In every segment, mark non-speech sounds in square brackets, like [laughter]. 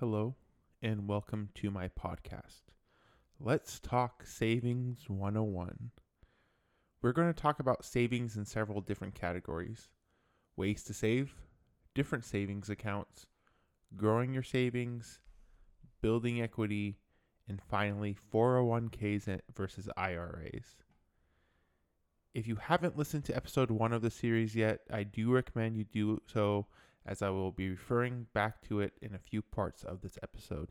Hello, and welcome to my podcast. Let's talk Savings 101. We're going to talk about savings in several different categories ways to save, different savings accounts, growing your savings, building equity, and finally 401ks versus IRAs. If you haven't listened to episode one of the series yet, I do recommend you do so as I will be referring back to it in a few parts of this episode.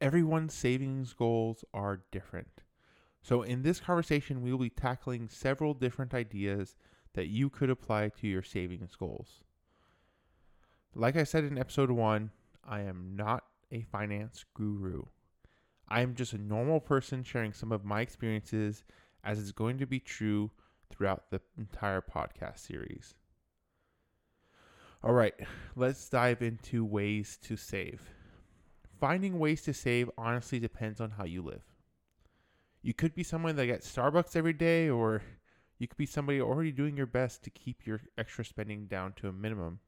Everyone's savings goals are different. So, in this conversation, we will be tackling several different ideas that you could apply to your savings goals. Like I said in episode one, I am not a finance guru. I am just a normal person sharing some of my experiences, as is going to be true throughout the entire podcast series. All right, let's dive into ways to save. Finding ways to save honestly depends on how you live. You could be someone that gets Starbucks every day, or you could be somebody already doing your best to keep your extra spending down to a minimum.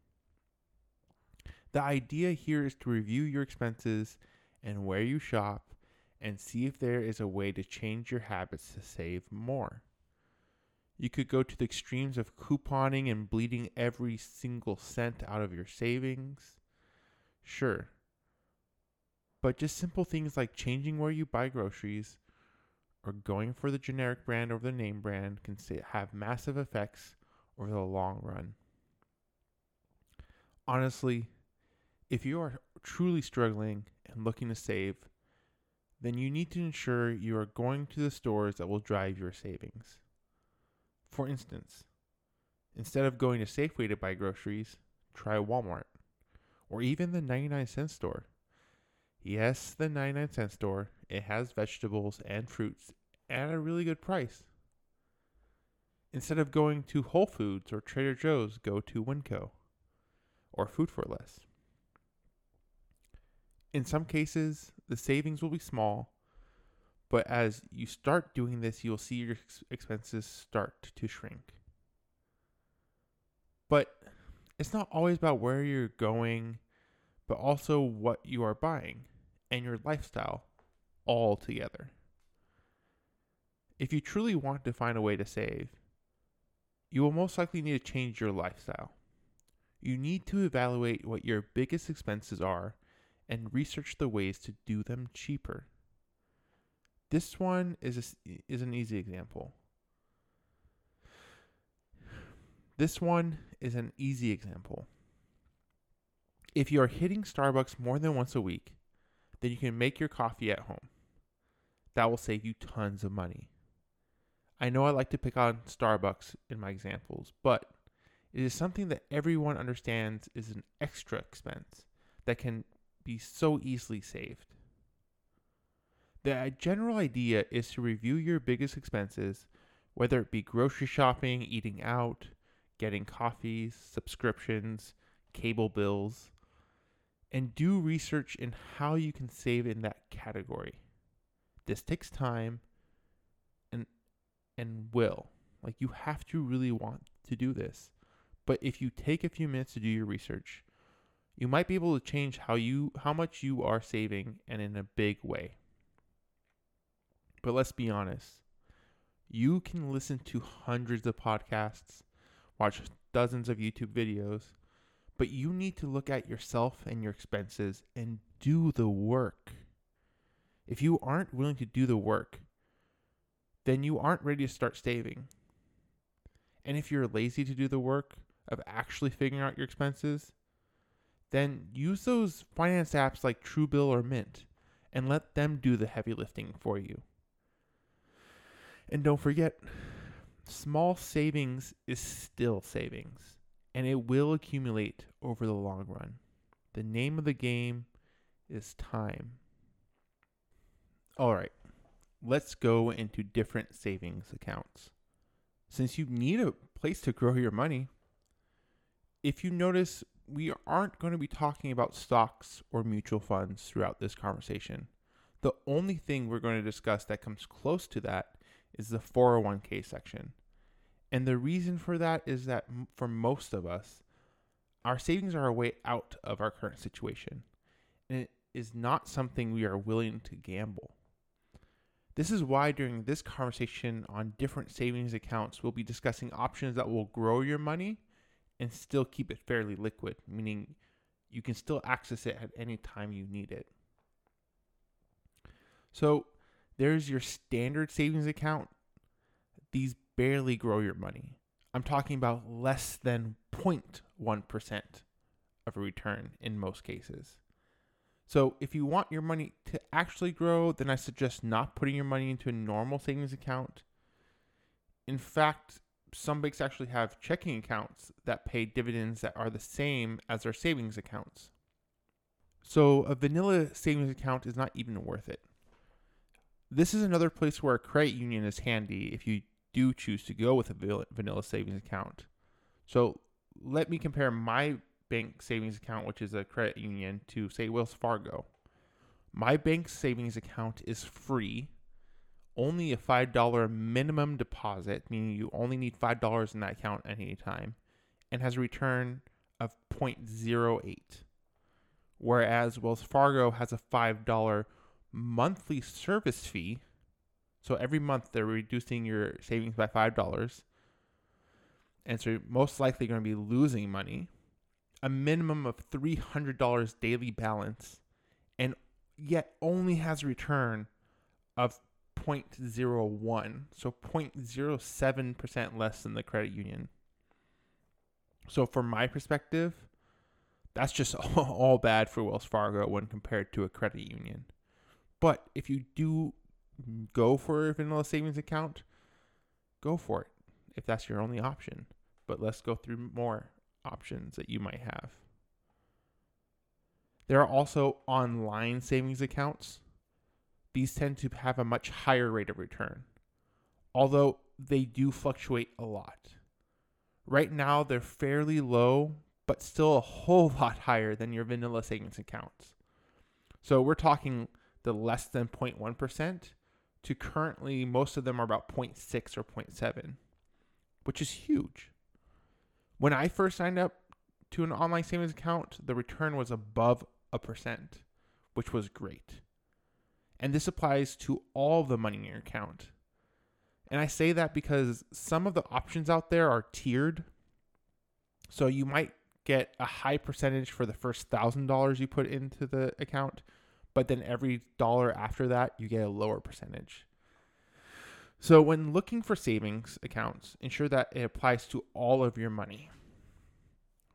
The idea here is to review your expenses and where you shop and see if there is a way to change your habits to save more. You could go to the extremes of couponing and bleeding every single cent out of your savings. Sure. But just simple things like changing where you buy groceries or going for the generic brand over the name brand can have massive effects over the long run. Honestly, if you are truly struggling and looking to save, then you need to ensure you are going to the stores that will drive your savings. For instance, instead of going to Safeway to buy groceries, try Walmart or even the 99 cent store. Yes, the 99 cent store, it has vegetables and fruits at a really good price. Instead of going to Whole Foods or Trader Joe's, go to Winco or Food for Less. In some cases, the savings will be small, but as you start doing this, you'll see your expenses start to shrink. But it's not always about where you're going, but also what you are buying and your lifestyle all together. If you truly want to find a way to save, you will most likely need to change your lifestyle. You need to evaluate what your biggest expenses are and research the ways to do them cheaper. This one is a, is an easy example. This one is an easy example. If you are hitting Starbucks more than once a week, then you can make your coffee at home. That will save you tons of money. I know I like to pick on Starbucks in my examples, but it is something that everyone understands is an extra expense that can be so easily saved. The general idea is to review your biggest expenses, whether it be grocery shopping, eating out, getting coffees, subscriptions, cable bills, and do research in how you can save in that category. This takes time and and will. Like you have to really want to do this. But if you take a few minutes to do your research, you might be able to change how you how much you are saving and in a big way. But let's be honest. You can listen to hundreds of podcasts, watch dozens of YouTube videos, but you need to look at yourself and your expenses and do the work. If you aren't willing to do the work, then you aren't ready to start saving. And if you're lazy to do the work of actually figuring out your expenses, then use those finance apps like Truebill or Mint and let them do the heavy lifting for you. And don't forget, small savings is still savings, and it will accumulate over the long run. The name of the game is time. All right, let's go into different savings accounts. Since you need a place to grow your money, if you notice, we aren't going to be talking about stocks or mutual funds throughout this conversation. The only thing we're going to discuss that comes close to that is the 401k section. And the reason for that is that for most of us, our savings are a way out of our current situation, and it is not something we are willing to gamble. This is why during this conversation on different savings accounts, we'll be discussing options that will grow your money and still keep it fairly liquid, meaning you can still access it at any time you need it. So there's your standard savings account. These barely grow your money. I'm talking about less than 0.1% of a return in most cases. So if you want your money to actually grow, then I suggest not putting your money into a normal savings account. In fact, some banks actually have checking accounts that pay dividends that are the same as their savings accounts. So a vanilla savings account is not even worth it. This is another place where a credit union is handy if you do choose to go with a vanilla savings account. So let me compare my bank savings account, which is a credit union, to say Wells Fargo. My bank savings account is free, only a $5 minimum deposit, meaning you only need $5 in that account at any time, and has a return of 0.08. Whereas Wells Fargo has a $5 monthly service fee. So every month they're reducing your savings by $5. And so you're most likely going to be losing money a minimum of $300 daily balance and yet only has a return of 0.01, so 0.07% less than the credit union. So, from my perspective, that's just [laughs] all bad for Wells Fargo when compared to a credit union. But if you do go for a vanilla savings account, go for it if that's your only option. But let's go through more options that you might have. There are also online savings accounts. These tend to have a much higher rate of return, although they do fluctuate a lot. Right now, they're fairly low, but still a whole [laughs] lot higher than your vanilla savings accounts. So we're talking the less than 0.1% to currently most of them are about 0.6 or 0.7, which is huge. When I first signed up to an online savings account, the return was above a percent, which was great. And this applies to all the money in your account. And I say that because some of the options out there are tiered. So you might get a high percentage for the first thousand dollars you put into the account, but then every dollar after that, you get a lower percentage. So, when looking for savings accounts, ensure that it applies to all of your money.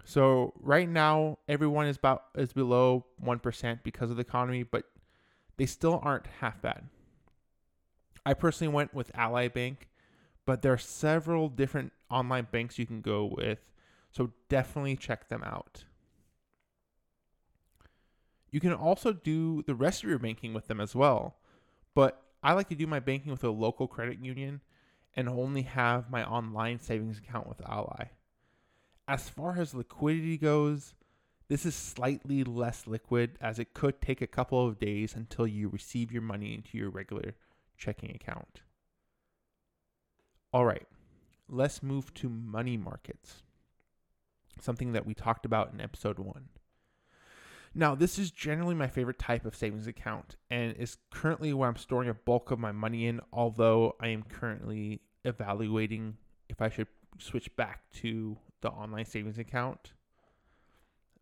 So, right now, everyone is about is below one percent because of the economy, but they still aren't half bad. I personally went with Ally Bank, but there are several different online banks you can go with, so definitely check them out. You can also do the rest of your banking with them as well, but I like to do my banking with a local credit union and only have my online savings account with Ally. As far as liquidity goes, this is slightly less liquid as it could take a couple of days until you receive your money into your regular checking account. All right, let's move to money markets, something that we talked about in episode one. Now, this is generally my favorite type of savings account and is currently where I'm storing a bulk of my money in, although I am currently evaluating if I should switch back to the online savings account.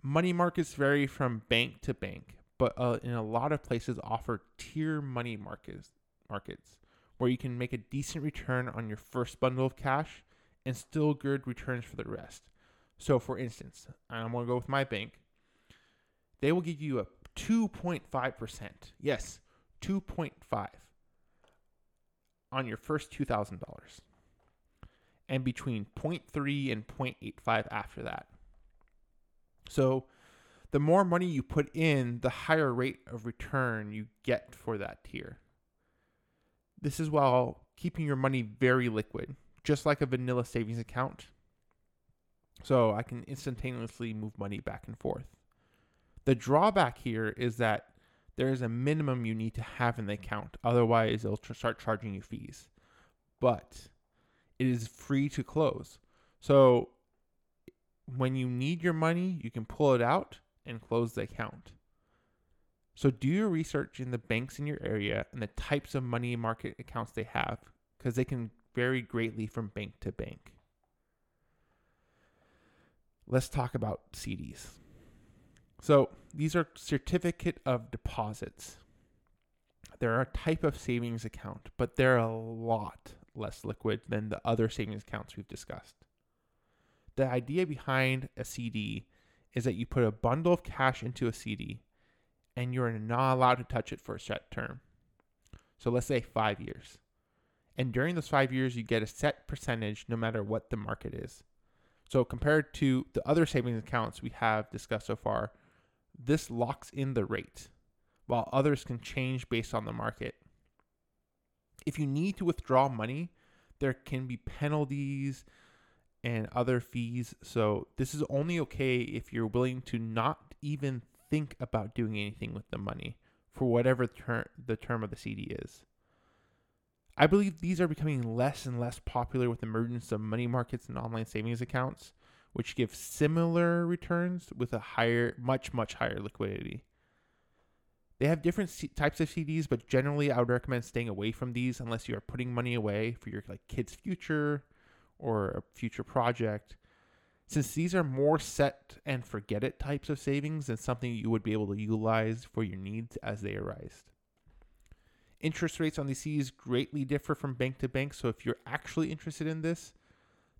Money markets vary from bank to bank, but uh, in a lot of places offer tier money markets markets where you can make a decent return on your first bundle of cash and still good returns for the rest. So, for instance, I'm going to go with my bank they will give you a 2.5%. Yes, 2.5 on your first $2,000 and between 0.3 and 0.85 after that. So the more money you put in, the higher rate of return you get for that tier. This is while keeping your money very liquid, just like a vanilla savings account. So I can instantaneously move money back and forth. The drawback here is that there is a minimum you need to have in the account. Otherwise, they'll tr- start charging you fees. But it is free to close. So when you need your money, you can pull it out and close the account. So do your research in the banks in your area and the types of money market accounts they have because they can vary greatly from bank to bank. Let's talk about CDs. So these are certificate of deposits. They're a type of savings account, but they're a lot less liquid than the other savings accounts we've discussed. The idea behind a CD is that you put a bundle of cash into a CD and you're not allowed to touch it for a set term. So let's say five years. And during those five years, you get a set percentage no matter what the market is. So compared to the other savings accounts we have discussed so far, this locks in the rate, while others can change based on the market. If you need to withdraw money, there can be penalties and other fees. So this is only okay if you're willing to not even think about doing anything with the money for whatever ter- the term of the CD is. I believe these are becoming less and less popular with the emergence of money markets and online savings accounts, which give similar returns with a higher, much, much higher liquidity. They have different C- types of CDs, but generally I would recommend staying away from these unless you are putting money away for your like kid's future or a future project. Since these are more set and forget it types of savings than something you would be able to utilize for your needs as they arise. Interest rates on these CDs greatly differ from bank to bank, so if you're actually interested in this,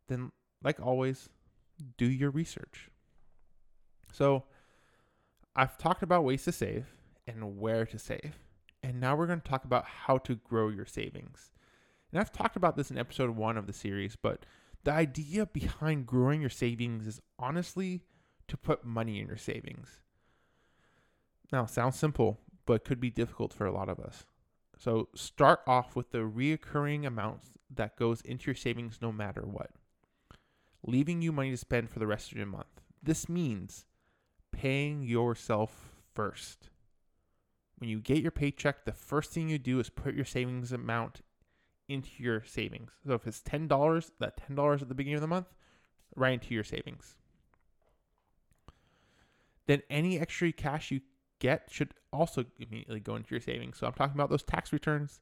then like always, do your research. So, I've talked about ways to save and where to save. And now we're going to talk about how to grow your savings. And I've talked about this in episode one of the series, but the idea behind growing your savings is honestly to put money in your savings. Now, sounds simple, but could be difficult for a lot of us. So, start off with the reoccurring amounts that goes into your savings no matter what, leaving you money to spend for the rest of your month. This means paying yourself first. When you get your paycheck, the first thing you do is put your savings amount into your savings. So if it's ten dollars, that ten dollars at the beginning of the month, right into your savings. Then any extra cash you get should also immediately go into your savings. So I'm talking about those tax returns,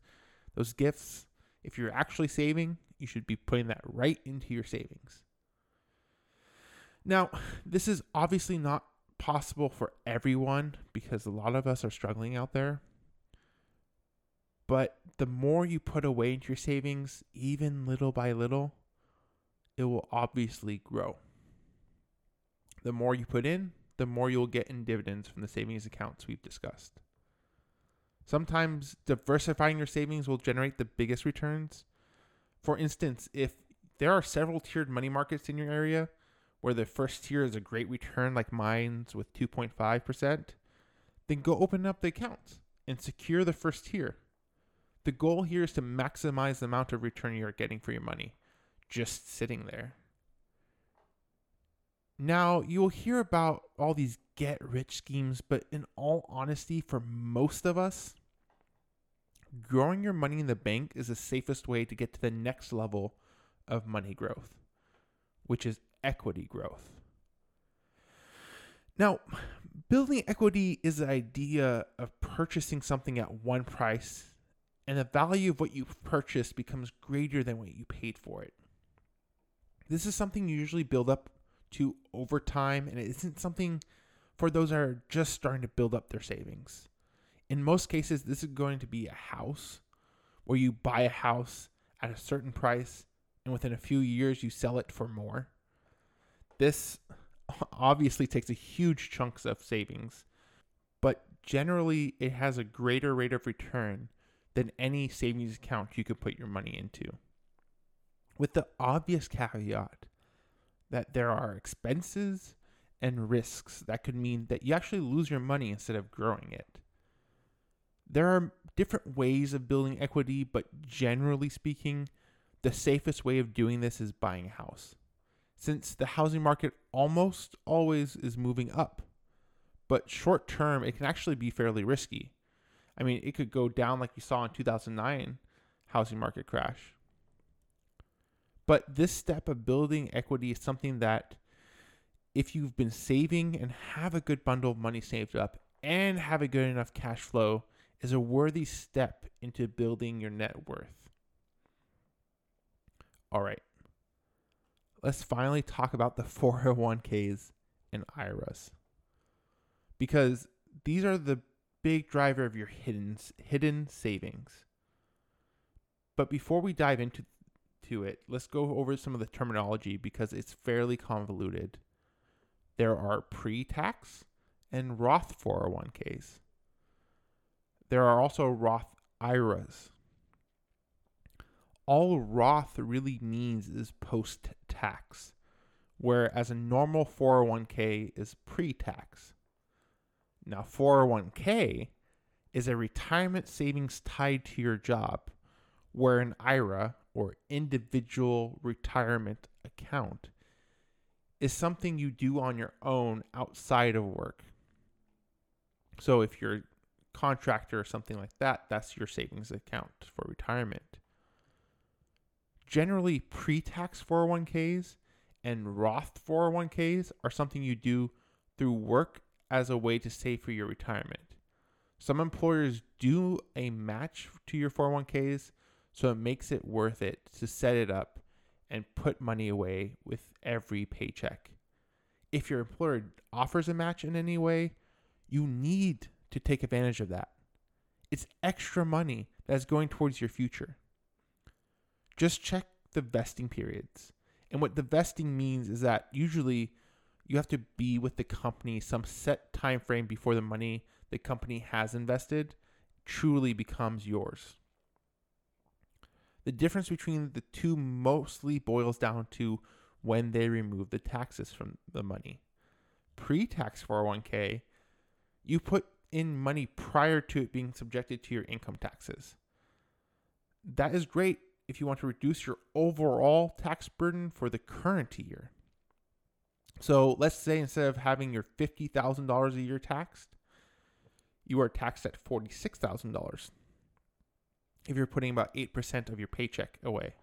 those gifts. If you're actually saving, you should be putting that right into your savings. Now, [sighs] this is obviously not possible for everyone because a lot of us are struggling out there. But the more you put away into your savings, even little by little, it will obviously grow. The more you put in, the more you'll get in dividends from the savings accounts we've discussed. Sometimes diversifying your savings will generate the biggest returns. For instance, if there are several tiered money markets in your area where the first tier is a great return like mine's with 2.5%, then go open up the accounts and secure the first tier. The goal here is to maximize the amount of return you're getting for your money just sitting there. Now, you will hear about all these get rich schemes, but in all honesty, for most of us, growing your money in the bank is the safest way to get to the next level of money growth, which is equity growth. Now, building equity is the idea of purchasing something at one price and the value of what you purchased becomes greater than what you paid for it. This is something you usually build up to over time, and it isn't something for those that are just starting to build up their savings. In most cases, this is going to be a house where you buy a house at a certain price, and within a few years, you sell it for more. This [laughs] obviously takes a huge chunks of savings, but generally, it has a greater rate of return than any savings account you could put your money into. With the obvious caveat that there are expenses and risks that could mean that you actually lose your money instead of growing it. There are different ways of building equity, but generally speaking, the safest way of doing this is buying a house. Since the housing market almost always is moving up, but short term, it can actually be fairly risky. I mean, it could go down like you saw in 2009 housing market crash. But this step of building equity is something that if you've been saving and have a good bundle of money saved up and have a good enough cash flow, is a worthy step into building your net worth. All right. Let's finally talk about the [laughs] 401ks and IRAs. Because these are the big driver of your hidden hidden savings. But before we dive into to it, let's go over some of the terminology because it's fairly convoluted. There are pre-tax and Roth 401ks. There are also Roth IRAs. All Roth really means is post tax, whereas a normal 401k is pre tax. Now, 401k is a retirement savings tied to your job, where an IRA or individual retirement account is something you do on your own outside of work. So if you're a contractor or something like that, that's your savings account for retirement. Generally, pre tax 401ks and Roth 401ks are something you do through work as a way to save for your retirement. Some employers do a match to your 401ks, so it makes it worth it to set it up and put money away with every paycheck. If your employer offers a match in any way, you need to take advantage of that. It's extra money that's going towards your future. Just check the vesting periods. And what the vesting means is that usually you have to be with the company some set time frame before the money the company has invested truly becomes yours. The difference between the two mostly boils down to when they remove the taxes from the money. Pre tax 401k, you put in money prior to it being subjected to your income taxes. That is great if you want to reduce your overall tax burden for the current year. So let's say instead of having your $50,000 a year taxed, you are taxed at $46,000 if you're putting about 8% of your paycheck away.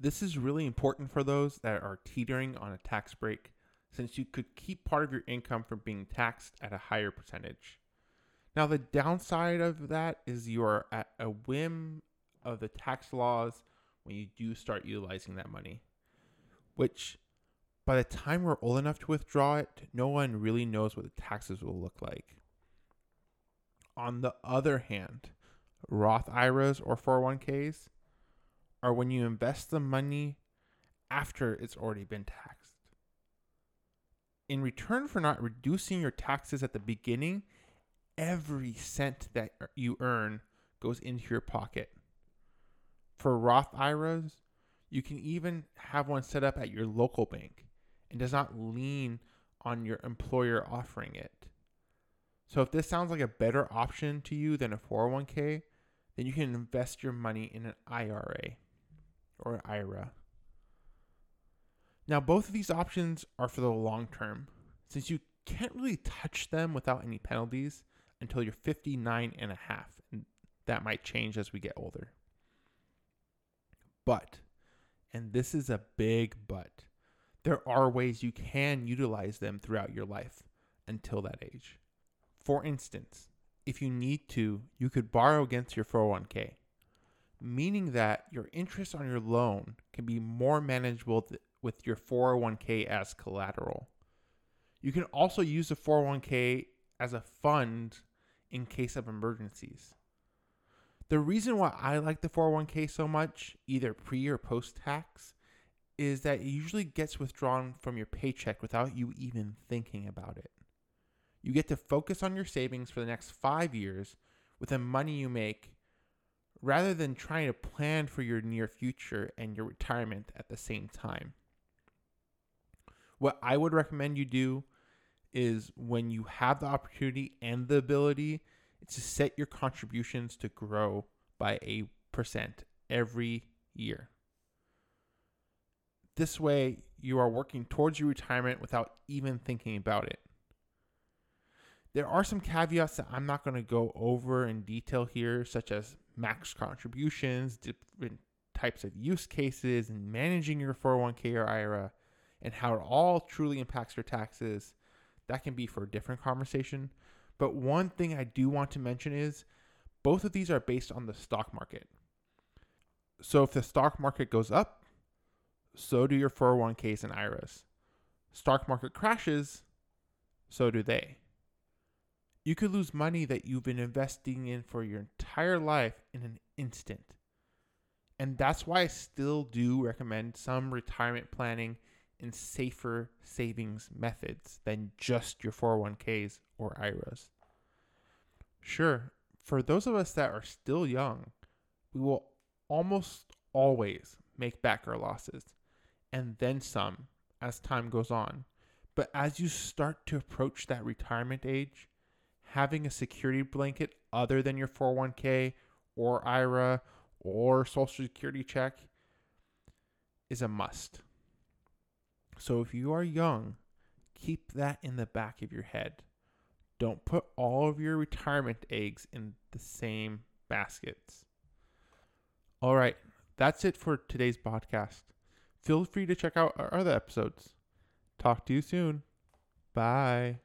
This is really important for those that are teetering on a tax break since you could keep part of your income from being taxed at a higher percentage. Now, the downside of that is you are at a whim of the tax laws when you do start utilizing that money, which by the time we're old enough to withdraw it, no one really knows what the taxes will look like. On the other hand, Roth IRAs or 401ks are when you invest the money after it's already been taxed. In return for not reducing your taxes at the beginning, every cent that you earn goes into your pocket. For Roth IRAs, you can even have one set up at your local bank and does not lean on your employer offering it. So if this sounds like a better option to you than a 401k, then you can invest your money in an IRA or an IRA. Now, both of these options are for the long term, since you can't really touch them without any penalties until you're 59 and a half. And that might change as we get older. But, and this is a big but, there are ways you can utilize them throughout your life until that age. For instance, if you need to, you could borrow against your 401k, meaning that your interest on your loan can be more manageable th- with your 401k as collateral. You can also use the 401k as a fund in case of emergencies. The reason why I like the 401k so much, either pre or post tax, is that it usually gets withdrawn from your paycheck without you even thinking about it. You get to focus on your savings for the next five years with the money you make rather than trying to plan for your near future and your retirement at the same time. What I would recommend you do is when you have the opportunity and the ability, it's to set your contributions to grow by a percent every year. This way, you are working towards your retirement without even thinking about it. There are some caveats that I'm not going to go over in detail here, such as max contributions, different types of use cases, and managing your 401k or IRA, and how it all truly impacts your taxes, that can be for a different conversation. But one thing I do want to mention is both of these are based on the stock market. So if the stock market goes up, so do your 401ks and IRAs. Stock market crashes, so do they. You could lose money that you've been investing in for your entire life in an instant. And that's why I still do recommend some retirement planning and safer savings methods than just your 401ks or IRAs. Sure, for those of us that are still young, we will almost always make back our losses and then some as time goes on. But as you start to approach that retirement age, having a security blanket other than your 401k or IRA or Social Security check is a must. So if you are young, keep that in the back of your head. Don't put all of your retirement eggs in the same baskets. All right, that's it for today's podcast. Feel free to check out our other episodes. Talk to you soon. Bye.